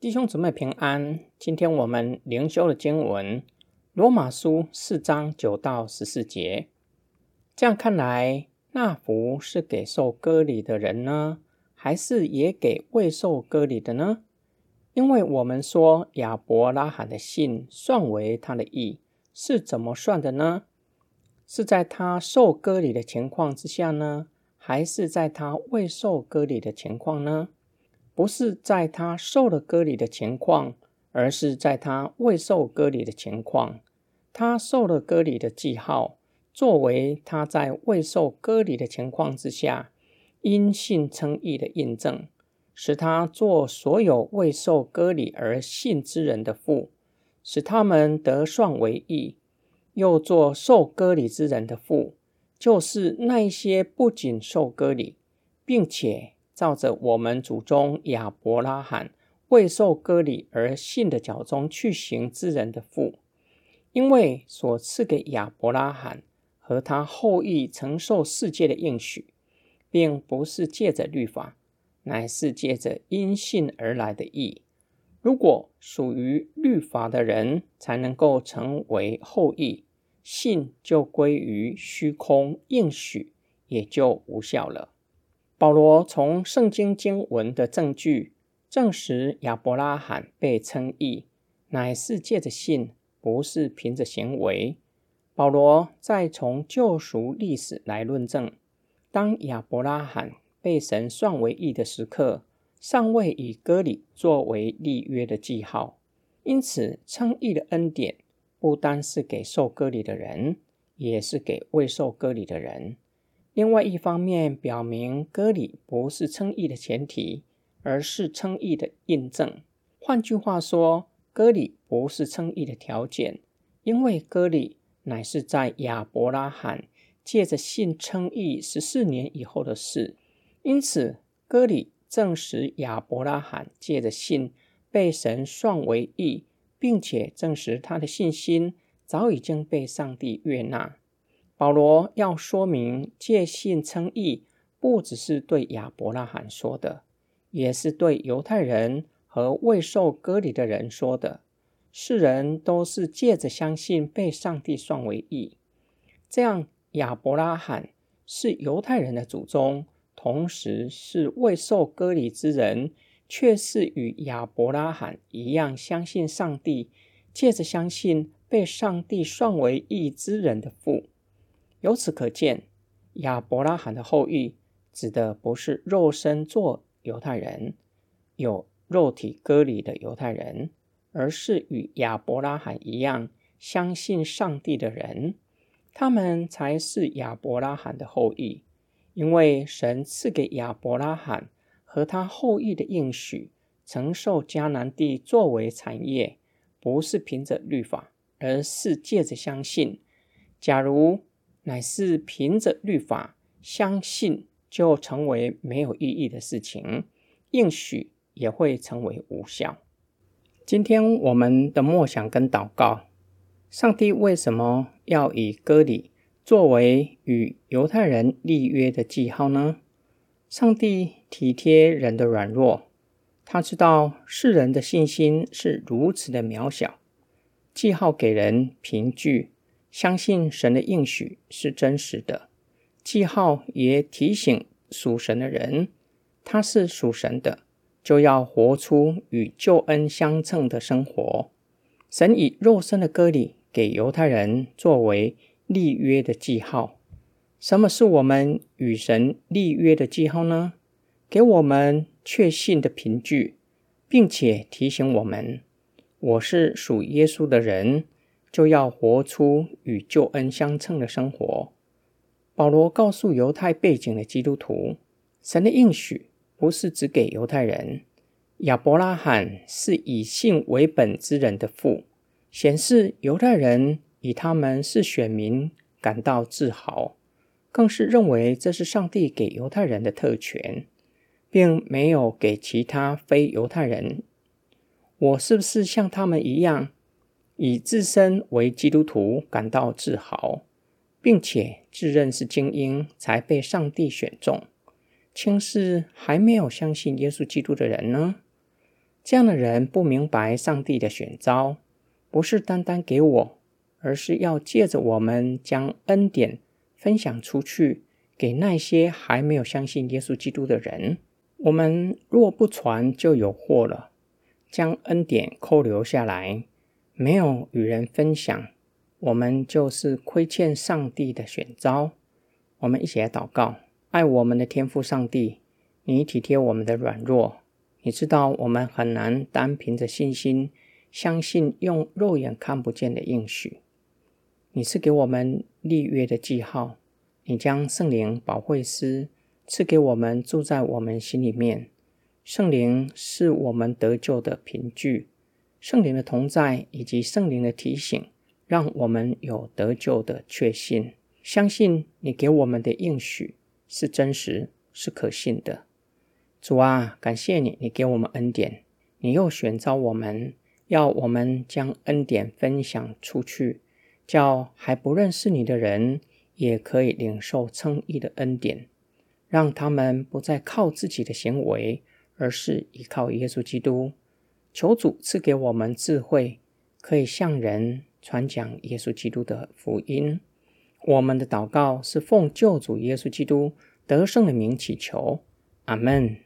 弟兄姊妹平安。今天我们灵修的经文《罗马书》四章九到十四节。这样看来，那福是给受割礼的人呢，还是也给未受割礼的呢？因为我们说亚伯拉罕的信算为他的义，是怎么算的呢？是在他受割礼的情况之下呢？还是在他未受割礼的情况呢？不是在他受了割礼的情况，而是在他未受割礼的情况。他受了割礼的记号，作为他在未受割礼的情况之下因信称义的印证，使他做所有未受割礼而信之人的父，使他们得算为义；又做受割礼之人的父。就是那一些不仅受割礼，并且照着我们祖宗亚伯拉罕未受割礼而信的脚中去行之人的父，因为所赐给亚伯拉罕和他后裔承受世界的应许，并不是借着律法，乃是借着因信而来的义。如果属于律法的人才能够成为后裔。信就归于虚空，应许也就无效了。保罗从圣经经文的证据证实，亚伯拉罕被称义，乃是借着信，不是凭着行为。保罗再从救赎历史来论证，当亚伯拉罕被神算为义的时刻，尚未以割礼作为立约的记号，因此称义的恩典。不单是给受割礼的人，也是给未受割礼的人。另外一方面，表明割礼不是称义的前提，而是称义的印证。换句话说，割礼不是称义的条件，因为割礼乃是在亚伯拉罕借着信称义十四年以后的事。因此，割礼证实亚伯拉罕借着信被神算为义。并且证实他的信心早已经被上帝悦纳。保罗要说明借信称义，不只是对亚伯拉罕说的，也是对犹太人和未受割礼的人说的。世人都是借着相信被上帝算为义。这样，亚伯拉罕是犹太人的祖宗，同时是未受割礼之人。却是与亚伯拉罕一样相信上帝，借着相信被上帝算为义之人的父。由此可见，亚伯拉罕的后裔指的不是肉身做犹太人、有肉体割礼的犹太人，而是与亚伯拉罕一样相信上帝的人。他们才是亚伯拉罕的后裔，因为神赐给亚伯拉罕。和他后裔的应许，承受迦南地作为产业，不是凭着律法，而是借着相信。假如乃是凭着律法相信，就成为没有意义的事情，应许也会成为无效。今天我们的默想跟祷告：上帝为什么要以割礼作为与犹太人立约的记号呢？上帝体贴人的软弱，他知道世人的信心是如此的渺小。记号给人凭据相信神的应许是真实的。记号也提醒属神的人，他是属神的，就要活出与救恩相称的生活。神以肉身的割礼给犹太人作为立约的记号。什么是我们与神立约的记号呢？给我们确信的凭据，并且提醒我们：我是属耶稣的人，就要活出与救恩相称的生活。保罗告诉犹太背景的基督徒，神的应许不是只给犹太人。亚伯拉罕是以信为本之人的父，显示犹太人以他们是选民感到自豪。更是认为这是上帝给犹太人的特权，并没有给其他非犹太人。我是不是像他们一样，以自身为基督徒感到自豪，并且自认是精英才被上帝选中，轻视还没有相信耶稣基督的人呢？这样的人不明白上帝的选召，不是单单给我，而是要借着我们将恩典分享出去，给那些还没有相信耶稣基督的人。我们若不传，就有祸了。将恩典扣留下来，没有与人分享，我们就是亏欠上帝的选召。我们一起来祷告：爱我们的天父上帝，你体贴我们的软弱，你知道我们很难单凭着信心相信用肉眼看不见的应许。你是给我们立约的记号，你将圣灵保惠师赐给我们，住在我们心里面。圣灵是我们得救的凭据，圣灵的同在以及圣灵的提醒，让我们有得救的确信，相信你给我们的应许是真实、是可信的。主啊，感谢你，你给我们恩典，你又选召我们，要我们将恩典分享出去，叫还不认识你的人也可以领受称义的恩典，让他们不再靠自己的行为。而是依靠耶稣基督，求主赐给我们智慧，可以向人传讲耶稣基督的福音。我们的祷告是奉救主耶稣基督得胜的名祈求，阿门。